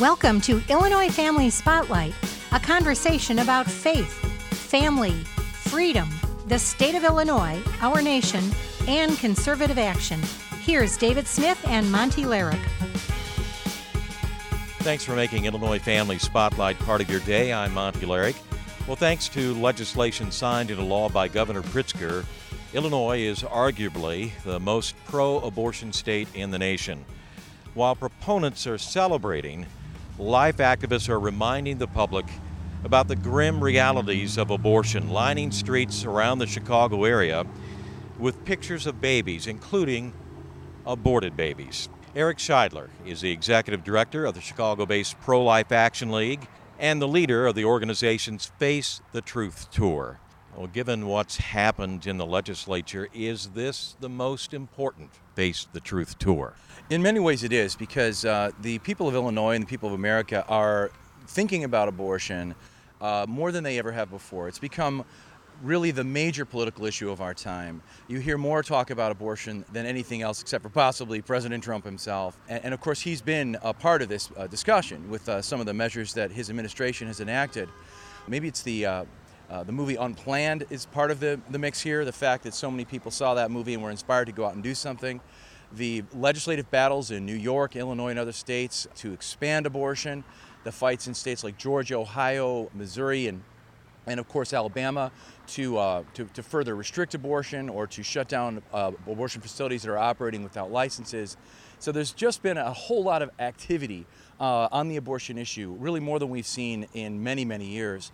Welcome to Illinois Family Spotlight, a conversation about faith, family, freedom, the state of Illinois, our nation, and conservative action. Here's David Smith and Monty Larrick. Thanks for making Illinois Family Spotlight part of your day. I'm Monty Larrick. Well, thanks to legislation signed into law by Governor Pritzker, Illinois is arguably the most pro abortion state in the nation. While proponents are celebrating, life activists are reminding the public about the grim realities of abortion, lining streets around the Chicago area with pictures of babies, including aborted babies. Eric Scheidler is the executive director of the Chicago based Pro Life Action League and the leader of the organization's Face the Truth Tour. Well, given what's happened in the legislature, is this the most important Face the Truth Tour? In many ways, it is because uh, the people of Illinois and the people of America are thinking about abortion uh, more than they ever have before. It's become really the major political issue of our time. You hear more talk about abortion than anything else, except for possibly President Trump himself. And, and of course, he's been a part of this uh, discussion with uh, some of the measures that his administration has enacted. Maybe it's the uh, uh, the movie Unplanned is part of the, the mix here. The fact that so many people saw that movie and were inspired to go out and do something. The legislative battles in New York, Illinois, and other states to expand abortion. The fights in states like Georgia, Ohio, Missouri, and and of course Alabama to, uh, to, to, further restrict abortion or to shut down uh, abortion facilities that are operating without licenses. So there's just been a whole lot of activity uh, on the abortion issue, really more than we've seen in many, many years.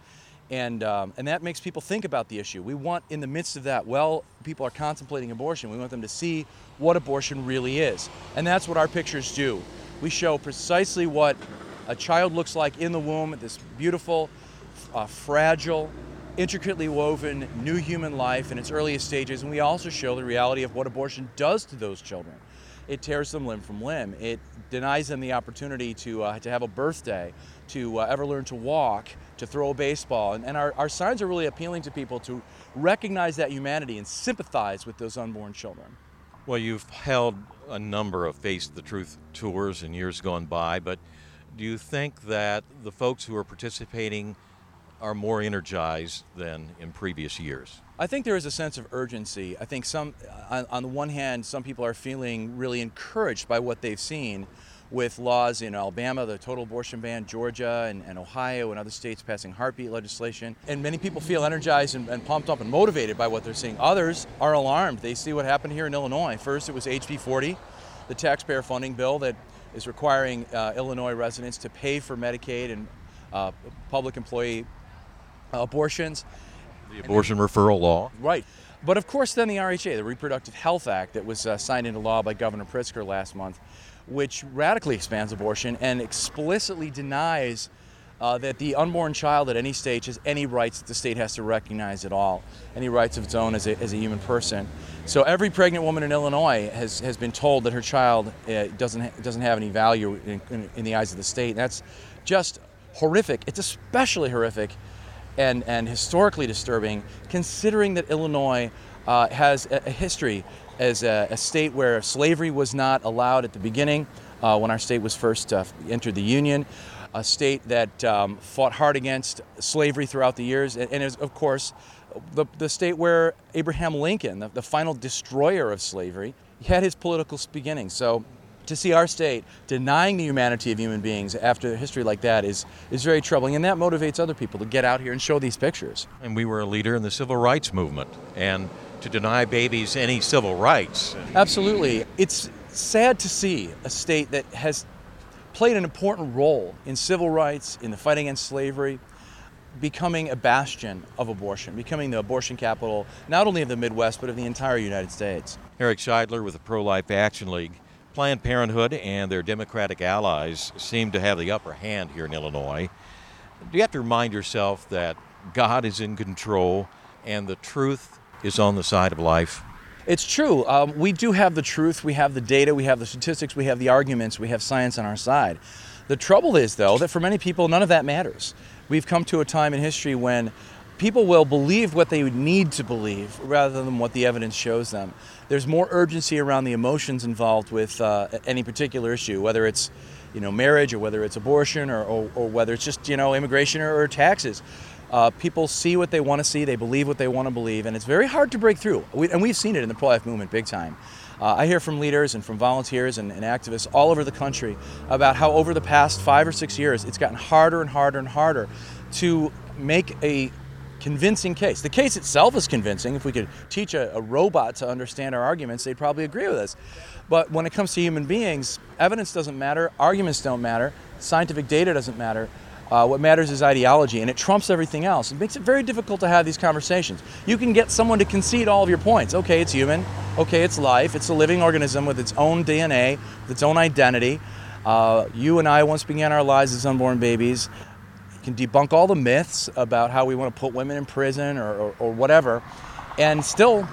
And, um, and that makes people think about the issue. We want, in the midst of that, well, people are contemplating abortion, we want them to see what abortion really is. And that's what our pictures do. We show precisely what a child looks like in the womb, this beautiful, uh, fragile, intricately woven new human life in its earliest stages, and we also show the reality of what abortion does to those children. It tears them limb from limb. It denies them the opportunity to, uh, to have a birthday, to uh, ever learn to walk, to throw a baseball. And, and our, our signs are really appealing to people to recognize that humanity and sympathize with those unborn children. Well, you've held a number of Face the Truth tours in years gone by, but do you think that the folks who are participating are more energized than in previous years? I think there is a sense of urgency. I think some, on, on, the one hand, some people are feeling really encouraged by what they've seen with laws in Alabama, the total abortion ban, Georgia, and, and Ohio, and other states passing heartbeat legislation. And many people feel energized and, and pumped up and motivated by what they're seeing. Others are alarmed. They see what happened here in Illinois. First, it was HB 40, the taxpayer funding bill that is requiring uh, Illinois residents to pay for Medicaid and uh, public employee abortions. The abortion referral law. Right. But of course, then the RHA, the Reproductive Health Act, that was uh, signed into law by Governor Pritzker last month, which radically expands abortion and explicitly denies uh, that the unborn child at any stage has any rights that the state has to recognize at all, any rights of its own as a, as a human person. So every pregnant woman in Illinois has, has been told that her child uh, doesn't, ha- doesn't have any value in, in, in the eyes of the state. And that's just horrific. It's especially horrific and, and historically disturbing, considering that Illinois uh, has a, a, history as a, a, state where slavery was not allowed at the beginning uh, when our state was first uh, entered the Union, a state that um, fought hard against slavery throughout the years, and, and is, of course, the, the state where Abraham Lincoln, the, the final destroyer of slavery, had his political beginnings. So to see our state denying the humanity of human beings after a history like that is, is very troubling, and that motivates other people to get out here and show these pictures. And we were a leader in the civil rights movement, and to deny babies any civil rights. Absolutely. It's sad to see a state that has played an important role in civil rights, in the fight against slavery, becoming a bastion of abortion, becoming the abortion capital not only of the Midwest, but of the entire United States. Eric Scheidler with the Pro Life Action League. Planned Parenthood and their Democratic allies seem to have the upper hand here in Illinois. Do you have to remind yourself that God is in control and the truth is on the side of life? It's true. Um, we do have the truth, we have the data, we have the statistics, we have the arguments, we have science on our side. The trouble is, though, that for many people, none of that matters. We've come to a time in history when people will believe what they need to believe rather than what the evidence shows them. There's more urgency around the emotions involved with uh, any particular issue, whether it's you know marriage or whether it's abortion or, or, or whether it's just you know immigration or, or taxes. Uh, people see what they want to see, they believe what they want to believe, and it's very hard to break through. We, and we've seen it in the pro-life movement big time. Uh, I hear from leaders and from volunteers and, and, activists all over the country about how over the past five or six years it's gotten harder and harder and harder to make a convincing case. The case itself is convincing. If we could teach a, a, robot to understand our arguments, they'd probably agree with us. But when it comes to human beings, evidence doesn't matter, arguments don't matter, scientific data doesn't matter. Uh, what matters is ideology, and it trumps everything else. It makes it very difficult to have these conversations. You can get someone to concede all of your points. Okay, it's human. Okay, it's life. It's a living organism with its own DNA, with its own identity. Uh, you and I once began our lives as unborn babies can debunk all the myths about how we want to put women in prison or, or, or whatever, and still,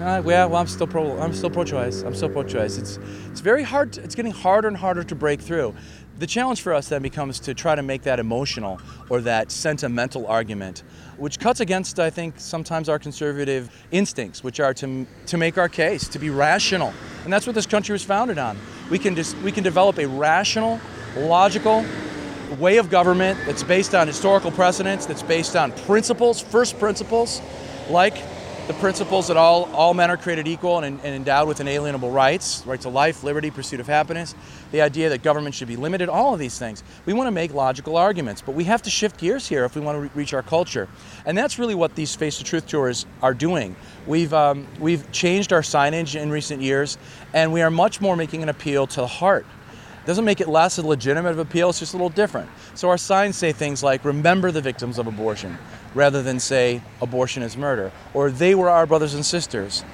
uh, yeah, well, I'm still pro. I'm still pro-choice. I'm still pro-choice. It's it's very hard. To, it's getting harder and harder to break through. The challenge for us then becomes to try to make that emotional or that sentimental argument, which cuts against, I think, sometimes our conservative instincts, which are to, to make our case, to be rational. And that's what this country was founded on. We can, just, we can develop a rational, logical, way of government that's based on historical precedents, that's based on principles, first principles, like the principles that all, all men are created equal and, and, endowed with inalienable rights, right to life, liberty, pursuit of happiness, the idea that government should be limited, all of these things. We want to make logical arguments, but we have to shift gears here if we want to re- reach our culture. And that's really what these Face the Truth tours are doing. We've, um, we've changed our signage in recent years, and we are much more making an appeal to the heart doesn't make it less a legitimate of appeal, it's just a little different. So our signs say things like, remember the victims of abortion, rather than say, abortion is murder, or they were our brothers and sisters.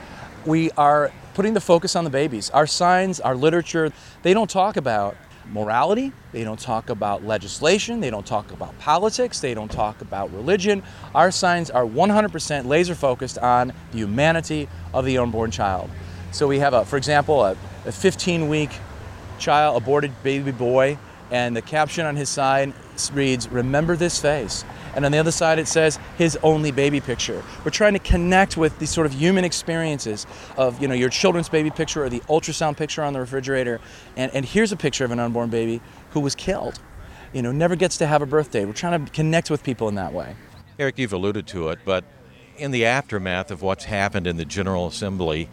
We are putting the focus on the babies. Our signs, our literature, they don't talk about morality, they don't talk about legislation, they don't talk about politics, they don't talk about religion. Our signs are 100% laser focused on the humanity of the unborn child. So we have, a, for example, a, a 15 week child, aborted baby boy, and the caption on his side reads, Remember this face. And on the other side, it says, His only baby picture. We're trying to connect with these sort of human experiences of, you know, your children's baby picture or the ultrasound picture on the refrigerator. And, and here's a picture of an unborn baby who was killed, you know, never gets to have a birthday. We're trying to connect with people in that way. Eric, you've alluded to it, but in the aftermath of what's happened in the General Assembly,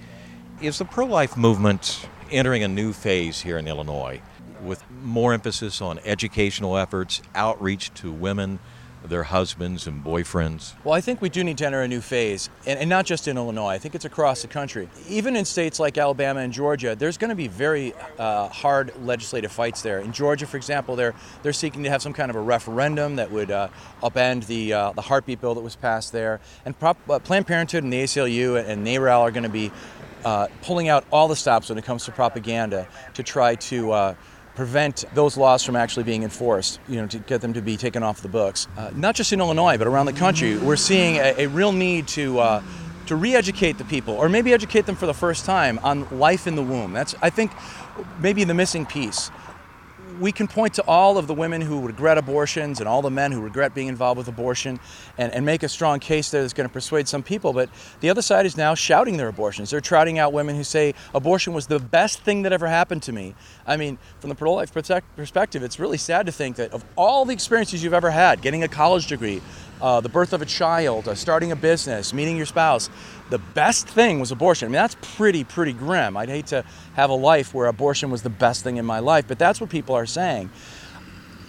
is the pro life movement entering a new phase here in Illinois with more emphasis on educational efforts, outreach to women, their husbands and boyfriends? Well, I think we do need to enter a new phase, and, and, not just in Illinois. I think it's across the country. Even in states like Alabama and Georgia, there's going to be very uh, hard legislative fights there. In Georgia, for example, they're they're seeking to have some kind of a referendum that would uh, upend the uh, the heartbeat bill that was passed there. And Prop, uh, Planned Parenthood and the ACLU and NARAL are going to be uh, pulling out all the stops when it comes to propaganda to try to uh, prevent those laws from actually being enforced, you know, to get them to be taken off the books. Uh, not just in Illinois, but around the country, we're seeing a, a real need to uh, to re-educate the people, or maybe educate them for the first time on life in the womb. That's, I think, maybe the missing piece we can point to all of the women who regret abortions and all the men who regret being involved with abortion and, and make a strong case there that's going to persuade some people. But the other side is now shouting their abortions. They're trotting out women who say abortion was the best thing that ever happened to me. I mean, from the pro life perspective, it's really sad to think that of all the experiences you've ever had, getting a college degree, uh, the birth of a child, uh, starting a business, meeting your spouse, the best thing was abortion. I mean, that's pretty, pretty grim. I'd hate to have a life where abortion was the best thing in my life, but that's what people are saying.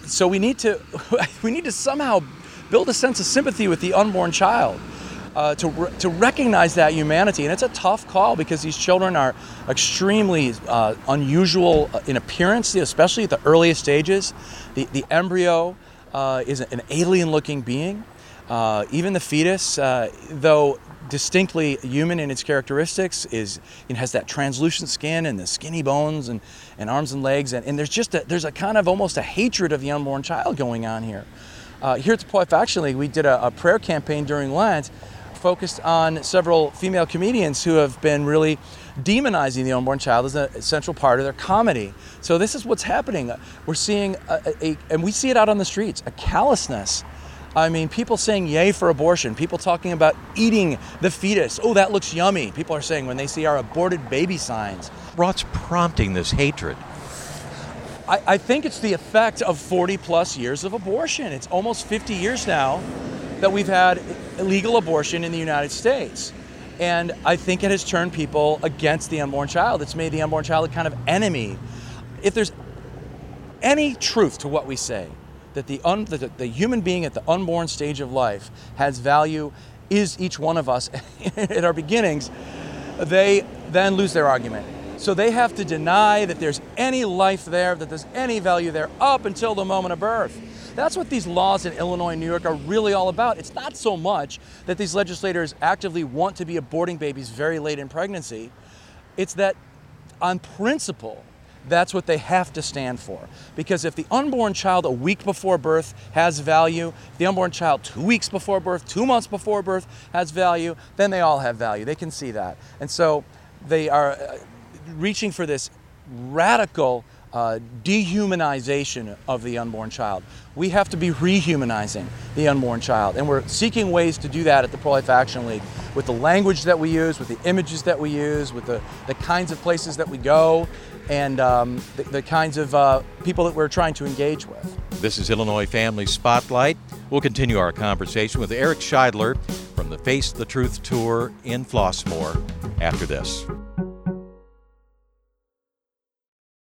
So we need to, we need to somehow build a sense of sympathy with the unborn child. Uh, to, re- to recognize that humanity. And it's a tough call because these children are extremely uh, unusual in appearance, especially at the earliest stages. The, the embryo uh, is an alien looking being. Uh, even the fetus, uh, though distinctly human in its characteristics, is it has that translucent skin and the skinny bones and, and arms and legs, and, and there's just a, there's a kind of almost a hatred of the unborn child going on here. Uh, here at the Pro-Life Action League, we did a, a prayer campaign during Lent focused on several female comedians who have been really demonizing the unborn child as a central part of their comedy. So this is what's happening. We're seeing, a, a, and we see it out on the streets, a callousness I mean, people saying yay for abortion, people talking about eating the fetus. Oh, that looks yummy. People are saying when they see our aborted baby signs. What's prompting this hatred? I, I think it's the effect of 40 plus years of abortion. It's almost 50 years now that we've had illegal abortion in the United States. And I think it has turned people against the unborn child. It's made the unborn child a kind of enemy. If there's any truth to what we say, that the, un, the, the human being at the unborn stage of life has value, is each one of us at our beginnings, they then lose their argument. So they have to deny that there's any life there, that there's any value there up until the moment of birth. That's what these laws in Illinois and New York are really all about. It's not so much that these legislators actively want to be aborting babies very late in pregnancy, it's that on principle, that's what they have to stand for. Because if the unborn child a week before birth has value, the unborn child two weeks before birth, two months before birth has value, then they all have value. They can see that. And so they are uh, reaching for this radical uh, dehumanization of the unborn child. We have to be rehumanizing the unborn child. And we're seeking ways to do that at the Pro Life Action League with the language that we use, with the images that we use, with the, the kinds of places that we go, and um, the, the, kinds of uh, people that we're trying to engage with. This is Illinois Family Spotlight. We'll continue our conversation with Eric Scheidler from the Face the Truth Tour in Flossmoor after this.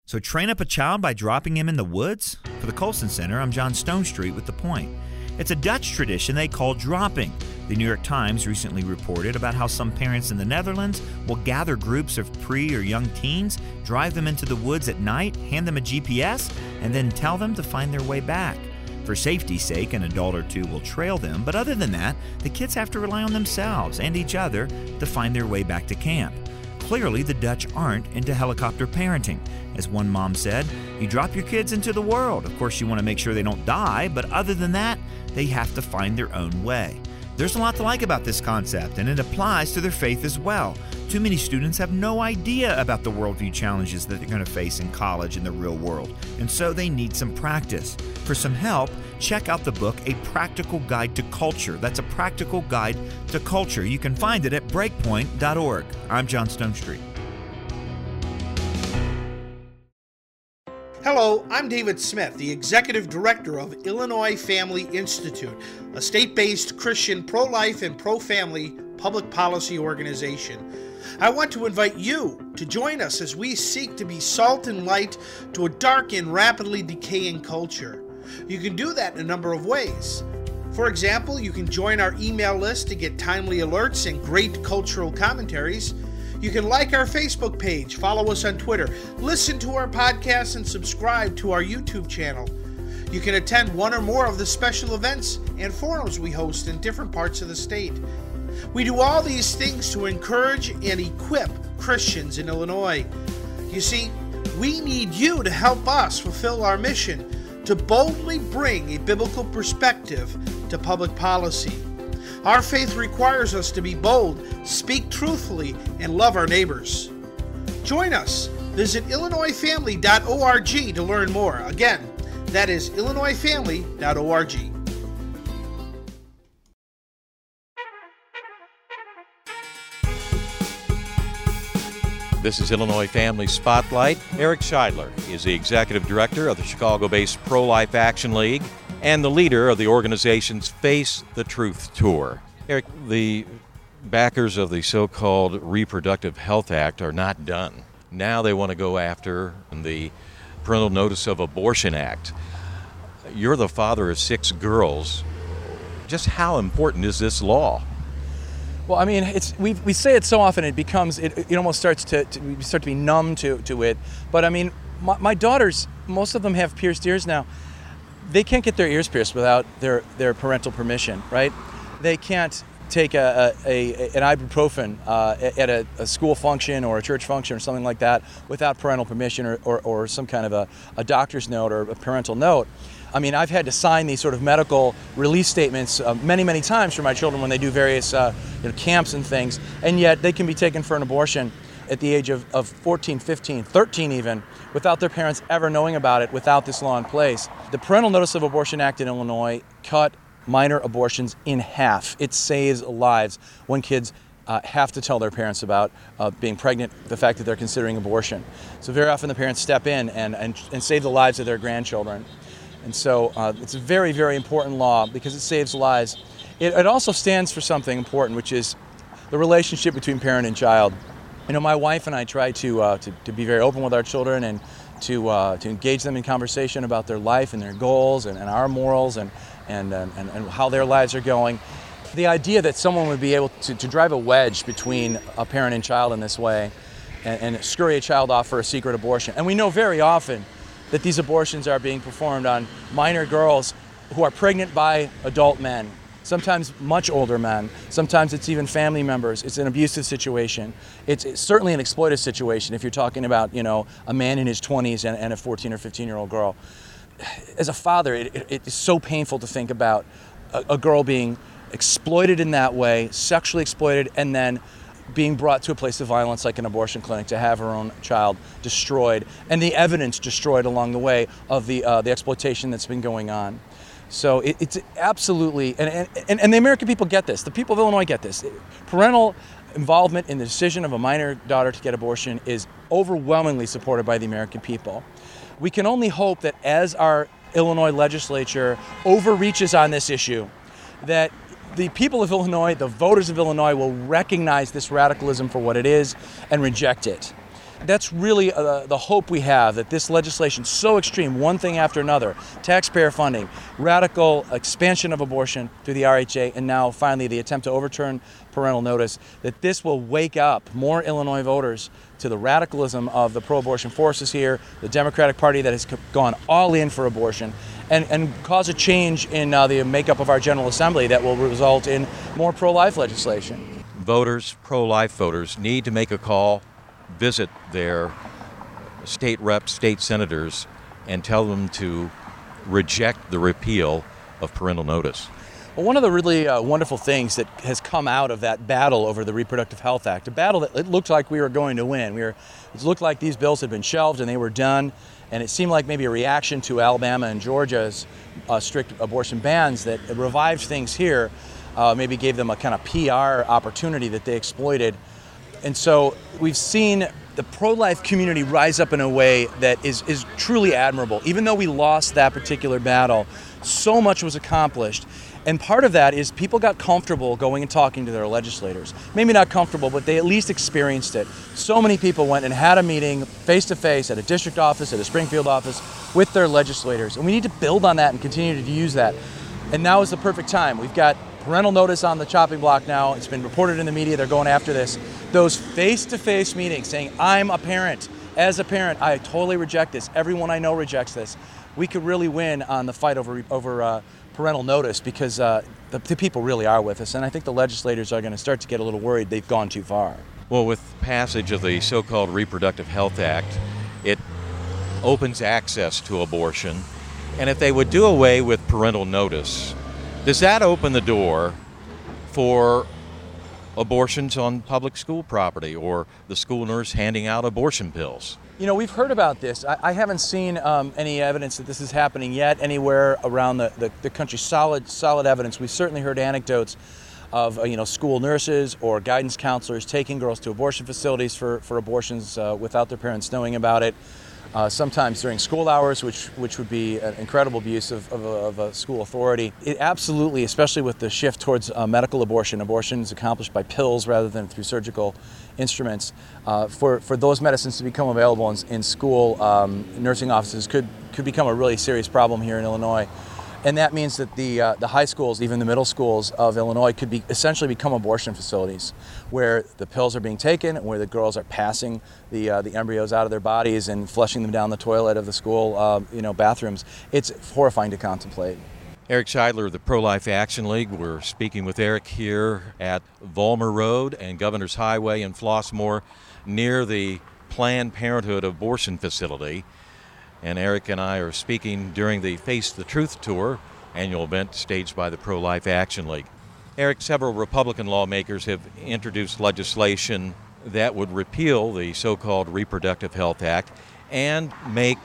So train up a child by dropping him in the woods? For the Colson Center, I'm John Stonestreet with The Point. It's a Dutch tradition they call dropping. The New York Times recently reported about how some parents in the Netherlands will gather groups of pre or young teens, drive them into the woods at night, hand them a GPS, and then tell them to find their way back. For safety's sake, an adult or two will trail them, but other than that, the kids have to rely on themselves and each other to find their way back to camp. Clearly, the Dutch aren't into helicopter parenting. As one mom said, you drop your kids into the world. Of course, you want to make sure they don't die, but other than that, they have to find their own way. There's a lot to like about this concept, and it applies to their faith as well. Too many students have no idea about the worldview challenges that they're going to face in college and the real world, and so they need some practice. For some help, check out the book A Practical Guide to Culture. That's a practical guide to culture. You can find it at breakpoint.org. I'm John Stonestreet. Hello, I'm David Smith, the Executive Director of Illinois Family Institute, a state based Christian pro life and pro family public policy organization. I want to invite you to join us as we seek to be salt and light to a dark and rapidly decaying culture. You can do that in a number of ways. For example, you can join our email list to get timely alerts and great cultural commentaries. You can like our Facebook page, follow us on Twitter, listen to our podcast, and subscribe to our YouTube channel. You can attend one or more of the special events and forums we host in different parts of the state. We do all these things to encourage and equip Christians in Illinois. You see, we need you to help us fulfill our mission to boldly bring a biblical perspective to public policy. Our faith requires us to be bold, speak truthfully, and love our neighbors. Join us. Visit IllinoisFamily.org to learn more. Again, that is IllinoisFamily.org. This is Illinois Family Spotlight. Eric Scheidler is the executive director of the Chicago based Pro Life Action League and the leader of the organization's Face the Truth Tour. Eric, the backers of the so called Reproductive Health Act are not done. Now they want to go after the Parental Notice of Abortion Act. You're the father of six girls. Just how important is this law? Well, I mean, it's we, we say it so often it becomes it, it almost starts to, to we start to be numb to, to it. But I mean, my, my daughters, most of them have pierced ears now. They can't get their ears pierced without their their parental permission, right? They can't take a, a, a an ibuprofen uh, at a, a, school function or a church function or something like that without parental permission or, or, or some kind of a, a doctor's note or a parental note. I mean, I've had to sign these sort of medical release statements uh, many, many times for my children when they do various uh, you know, camps and things, and yet they can be taken for an abortion at the age of, of 14, 15, 13 even, without their parents ever knowing about it, without this law in place. The Parental Notice of Abortion Act in Illinois cut minor abortions in half. It saves lives when kids uh, have to tell their parents about uh, being pregnant, the fact that they're considering abortion. So very often the parents step in and, and, and save the lives of their grandchildren. And so uh, it's a very, very important law because it saves lives. It, it also stands for something important, which is the relationship between parent and child. You know, my wife and I try to, uh, to, to, be very open with our children and to, uh, to engage them in conversation about their life and their goals and, and our morals and, and, and, and how their lives are going the idea that someone would be able to, to drive a wedge between a parent and child in this way and, and scurry a child off for a secret abortion. And we know very often that these abortions are being performed on minor girls who are pregnant by adult men, sometimes much older men. Sometimes it's even family members. It's an abusive situation. It's, it's certainly an exploitative situation if you're talking about, you know, a man in his 20s and, and a 14 or 15 year old girl. As a father, it, it, it is so painful to think about a, a girl being exploited in that way, sexually exploited, and then being brought to a place of violence like an abortion clinic to have her own child destroyed and the evidence destroyed along the way of the, uh, the exploitation that's been going on. So it, it's absolutely, and, and, and the American people get this, the people of Illinois get this. Parental involvement in the decision of a minor daughter to get abortion is overwhelmingly supported by the American people. We can only hope that as our Illinois legislature overreaches on this issue, that the people of Illinois, the voters of Illinois, will recognize this radicalism for what it is and reject it. That's really uh, the hope we have that this legislation, so extreme, one thing after another taxpayer funding, radical expansion of abortion through the RHA, and now finally the attempt to overturn parental notice that this will wake up more Illinois voters to the radicalism of the pro abortion forces here, the Democratic Party that has gone all in for abortion, and, and cause a change in uh, the makeup of our General Assembly that will result in more pro life legislation. Voters, pro life voters, need to make a call, visit their state reps, state senators, and tell them to reject the repeal of parental notice. Well, one of the really uh, wonderful things that has come out of that battle over the Reproductive Health Act, a battle that it looked like we were going to win. We were, it looked like these bills had been shelved and they were done and it seemed like maybe a reaction to Alabama and Georgia's uh, strict abortion bans that revived things here, uh, maybe gave them a kind of PR opportunity that they exploited. And so we've seen the pro life community rise up in a way that is, is truly admirable. Even though we lost that particular battle, so much was accomplished. And part of that is people got comfortable going and talking to their legislators. Maybe not comfortable, but they at least experienced it. So many people went and had a meeting face to face at a district office, at a Springfield office with their legislators. And we need to build on that and continue to use that. And now is the perfect time. We've got parental notice on the chopping block now. It's been reported in the media, they're going after this. Those face to face meetings saying, I'm a parent. As a parent, I totally reject this. Everyone I know rejects this. We could really win on the fight over, over uh, parental notice because uh, the, the people really are with us. And I think the legislators are going to start to get a little worried they've gone too far. Well, with passage of the so called Reproductive Health Act, it opens access to abortion. And if they would do away with parental notice, does that open the door for abortions on public school property or the school nurse handing out abortion pills? You know, we've heard about this. I, I haven't seen um, any evidence that this is happening yet anywhere around the, the, the, country. Solid, solid evidence. We've certainly heard anecdotes of uh, you know school nurses or guidance counselors taking girls to abortion facilities for, for abortions uh, without their parents knowing about it uh, sometimes during school hours, which which would be an incredible abuse of, of, a, of a school authority. It absolutely, especially with the shift towards uh, medical abortion, abortion is accomplished by pills rather than through surgical instruments. Uh, for, for those medicines to become available in, in school, um, nursing offices could, could become a really serious problem here in Illinois. And that means that the, uh, the high schools, even the middle schools of Illinois, could be essentially become abortion facilities where the pills are being taken, and where the girls are passing the, uh, the embryos out of their bodies and flushing them down the toilet of the school uh, you know, bathrooms. It's horrifying to contemplate. Eric Scheidler of the Pro Life Action League. We're speaking with Eric here at Vollmer Road and Governor's Highway in Flossmoor near the Planned Parenthood abortion facility. And Eric and I are speaking during the Face the Truth Tour, annual event staged by the Pro Life Action League. Eric, several Republican lawmakers have introduced legislation that would repeal the so called Reproductive Health Act and make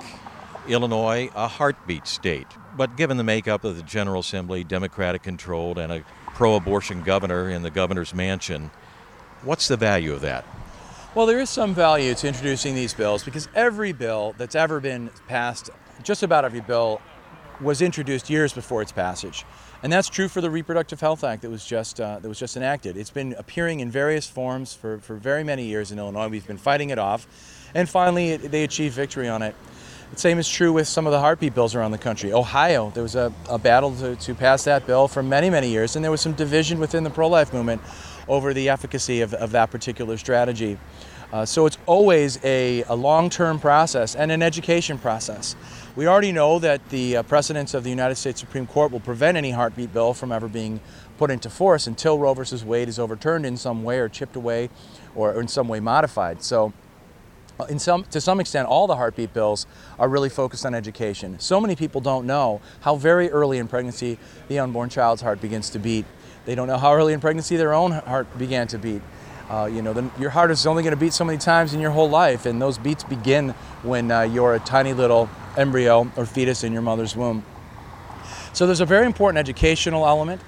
Illinois a heartbeat state. But given the makeup of the General Assembly, Democratic controlled, and a pro abortion governor in the governor's mansion, what's the value of that? Well, there is some value to introducing these bills because every bill that's ever been passed, just about every bill, was introduced years before its passage. And that's true for the Reproductive Health Act that was just uh, that was just enacted. It's been appearing in various forms for, for very many years in Illinois. We've been fighting it off, and finally it, they achieved victory on it. The same is true with some of the heartbeat bills around the country. Ohio, there was a, a battle to, to pass that bill for many, many years, and there was some division within the pro-life movement over the efficacy of, of that particular strategy. Uh, so it's always a, a long-term process and an education process. We already know that the uh, precedents of the United States Supreme Court will prevent any heartbeat bill from ever being put into force until Roe versus Wade is overturned in some way or chipped away or in some way modified. So uh, in some, to some extent, all the heartbeat bills are really focused on education. So many people don't know how very early in pregnancy the unborn child's heart begins to beat. They don't know how early in pregnancy their own heart began to beat. Uh, you know, the, your heart is only going to beat so many times in your whole life, and those beats begin when uh, you're a tiny little embryo or fetus in your mother's womb. So there's a very important educational element.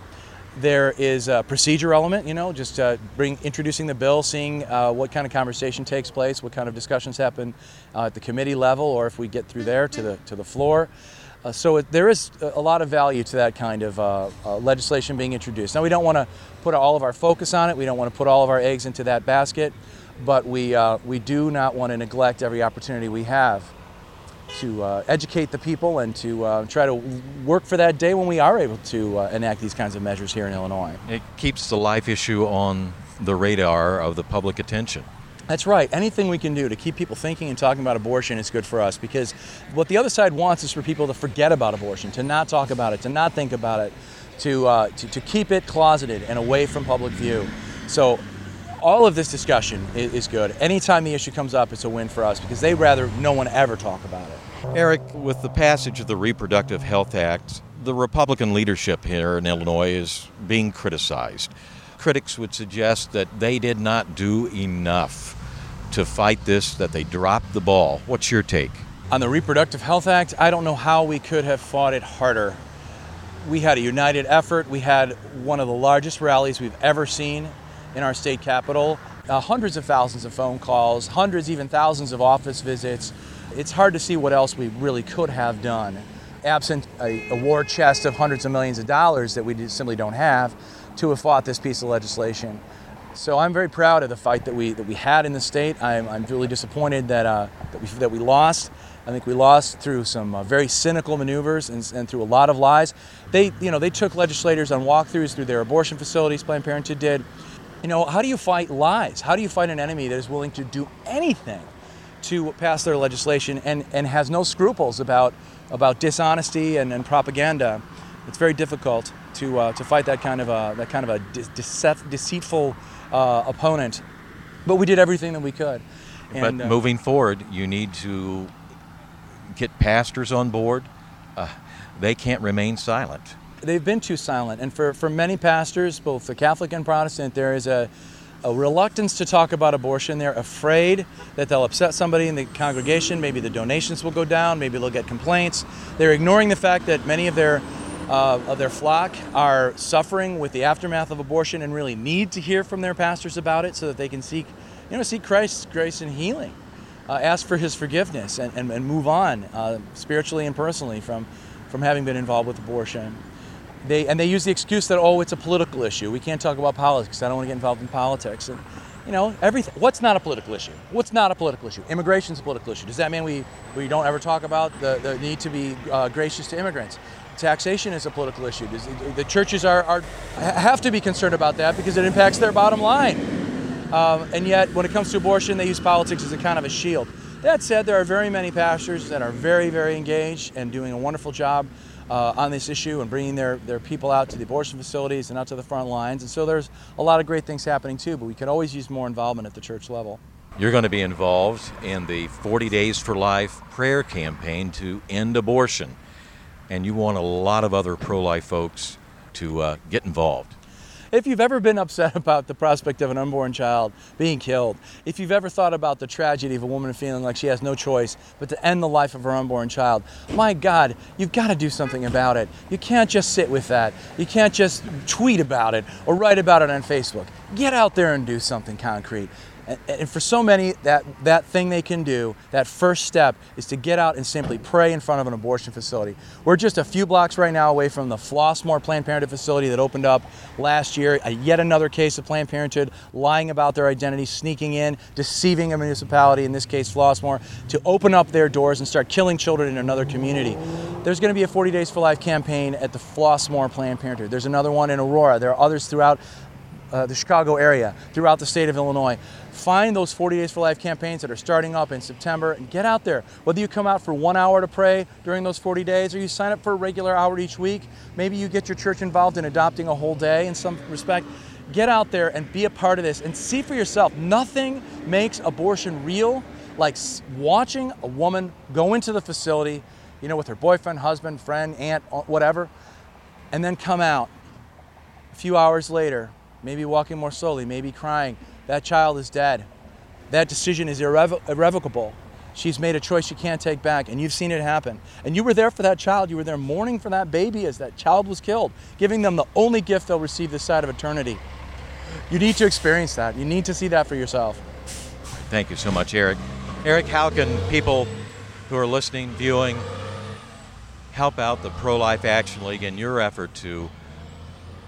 There is a procedure element, you know, just uh, bring introducing the bill, seeing uh, what kind of conversation takes place, what kind of discussions happen uh, at the committee level, or if we get through there to the to the floor. Uh, so it, there is a lot of value to that kind of uh, uh, legislation being introduced. Now we don't want to put all of our focus on it. We don't want to put all of our eggs into that basket, but we we do not want to neglect every opportunity we have to uh, educate the people and to uh, try to work for that day when we are able to uh, enact these kinds of measures here in Illinois. It keeps the life issue on the radar of the public attention. That's right. Anything we can do to keep people thinking and talking about abortion is good for us because what the other side wants is for people to forget about abortion, to not talk about it, to not think about it, to, uh, to, to keep it closeted and away from public view. So all of this discussion is, good. Anytime the issue comes up, it's a win for us because they'd rather no one ever talk about it. Eric, with the passage of the Reproductive Health Act, the Republican leadership here in Illinois is being criticized. Critics would suggest that they did not do enough to fight this, that they dropped the ball. What's your take? On the Reproductive Health Act, I don't know how we could have fought it harder. We had a united effort. We had one of the largest rallies we've ever seen in our state capital. Uh, hundreds of thousands of phone calls, hundreds, even thousands of office visits. It's hard to see what else we really could have done. Absent a, a war chest of hundreds of millions of dollars that we simply don't have to have fought this piece of legislation. So I'm very proud of the fight that we that we had in the state. I'm, I'm really disappointed that uh, that we that we lost. I think we lost through some uh, very cynical maneuvers and, and, through a lot of lies. They you know they took legislators on walkthroughs through their abortion facilities. Planned Parenthood did. You know, how do you fight lies? How do you fight an enemy that is willing to do anything to pass their legislation and, and has no scruples about, about dishonesty and, and propaganda? It's very difficult to, uh, to fight that kind of a, that kind of a de- deceitful uh, opponent. But we did everything that we could. And, but uh, moving forward, you need to get pastors on board. Uh, they can't remain silent they've been too silent. And for, for many pastors, both the Catholic and Protestant, there is a, a reluctance to talk about abortion. They're afraid that they'll upset somebody in the congregation. Maybe the donations will go down. Maybe they'll get complaints. They're ignoring the fact that many of their uh, of their flock are suffering with the aftermath of abortion and really need to hear from their pastors about it so that they can seek, you know, seek Christ's grace and healing, uh, ask for His forgiveness, and, and, and move on uh, spiritually and personally from from having been involved with abortion. They, and they use the excuse that, oh, it's a political issue. We can't talk about politics. I don't want to get involved in politics. And, you know, everything. What's not a political issue? What's not a political issue? Immigration's a political issue. Does that mean we, we don't ever talk about the, the need to be uh, gracious to immigrants? Taxation is a political issue. The churches are, are, have to be concerned about that because it impacts their bottom line. Um, and yet, when it comes to abortion, they use politics as a kind of a shield. That said, there are very many pastors that are very, very engaged and doing a wonderful job uh, on this issue and bringing their, their people out to the abortion facilities and out to the front lines. And so there's a lot of great things happening too, but we could always use more involvement at the church level. You're going to be involved in the 40 Days for Life prayer campaign to end abortion. And you want a lot of other pro life folks to uh, get involved. If you've ever been upset about the prospect of an unborn child being killed, if you've ever thought about the tragedy of a woman feeling like she has no choice but to end the life of her unborn child, my God, you've got to do something about it. You can't just sit with that. You can't just tweet about it or write about it on Facebook. Get out there and do something concrete. And, for so many, that, that thing they can do, that first step, is to get out and simply pray in front of an abortion facility. We're just a few blocks right now away from the Flossmoor Planned Parenthood facility that opened up last year. yet another case of Planned Parenthood lying about their identity, sneaking in, deceiving a municipality, in this case Flossmoor, to open up their doors and start killing children in another community. There's going to be a 40 Days for Life campaign at the Flossmoor Planned Parenthood. There's another one in Aurora. There are others throughout uh, the Chicago area, throughout the state of Illinois. Find those 40 Days for Life campaigns that are starting up in September and get out there. Whether you come out for one hour to pray during those 40 days or you sign up for a regular hour each week, maybe you get your church involved in adopting a whole day in some respect. Get out there and be a part of this and see for yourself. Nothing makes abortion real like watching a woman go into the facility, you know, with her boyfriend, husband, friend, aunt, whatever, and then come out a few hours later maybe walking more slowly, maybe crying. That child is dead. That decision is irrevo- irrevocable. She's made a choice she can't take back, and you've seen it happen. And you were there for that child. You were there mourning for that baby as that child was killed, giving them the only gift they'll receive this side of eternity. You need to experience that. You need to see that for yourself. Thank you so much, Eric. Eric, how can people who are listening, viewing, help out the Pro Life Action League in your effort to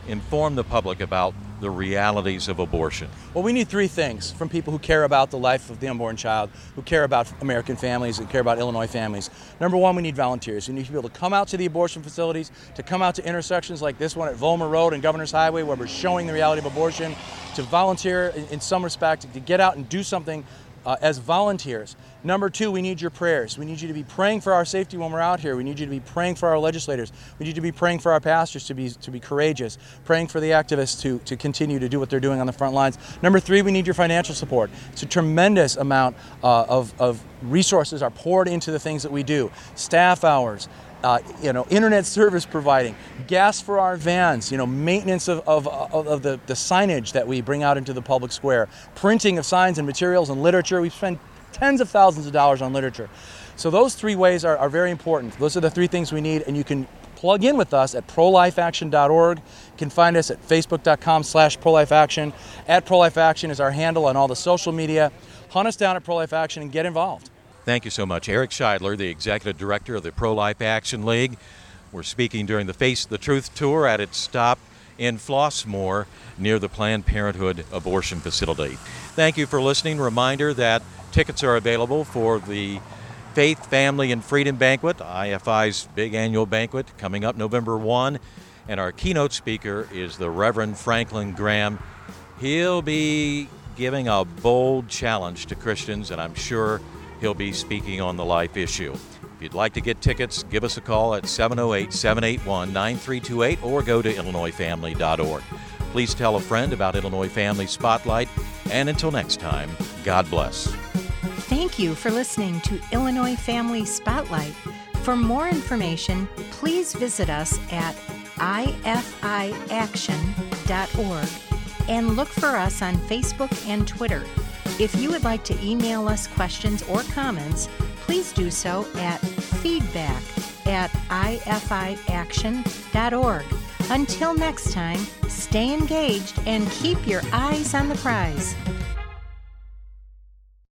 inform the public about the realities of abortion? Well, we need three things from people who care about the life of the unborn child, who care about American families, and care about Illinois families. Number one, we need volunteers. We need people to come out to the abortion facilities, to come out to intersections like this one at Vollmer Road and Governor's Highway, where we're showing the reality of abortion, to volunteer in, in some respect, to get out and do something uh, as volunteers. Number two, we need your prayers. We need you to be praying for our safety when we're out here. We need you to be praying for our legislators. We need you to be praying for our pastors to be to be courageous, praying for the activists to, to continue to do what they're doing on the front lines. Number three, we need your financial support. It's a tremendous amount uh, of, of resources are poured into the things that we do. Staff hours, uh, you know, internet service providing, gas for our vans, you know, maintenance of, of, of, the, the signage that we bring out into the public square, printing of signs and materials and literature. We spend tens of thousands of dollars on literature. So those three ways are, are very important. Those are the three things we need, and you can plug in with us at prolifeaction.org. You can find us at facebook.com slash prolifeaction. At prolifeaction is our handle on all the social media. Hunt us down at prolifeaction and get involved. Thank you so much. Eric Scheidler, the Executive Director of the Pro Life Action League. We're speaking during the Face the Truth tour at its stop in Flossmoor near the Planned Parenthood abortion facility. Thank you for listening. Reminder that tickets are available for the Faith, Family, and Freedom Banquet, IFI's big annual banquet coming up November 1. And our keynote speaker is the Reverend Franklin Graham. He'll be giving a bold challenge to Christians, and I'm sure He'll be speaking on the life issue. If you'd like to get tickets, give us a call at 708 781 9328 or go to IllinoisFamily.org. Please tell a friend about Illinois Family Spotlight, and until next time, God bless. Thank you for listening to Illinois Family Spotlight. For more information, please visit us at ifiaction.org and look for us on Facebook and Twitter. If you would like to email us questions or comments, please do so at feedback at ifiaction.org. Until next time, stay engaged and keep your eyes on the prize.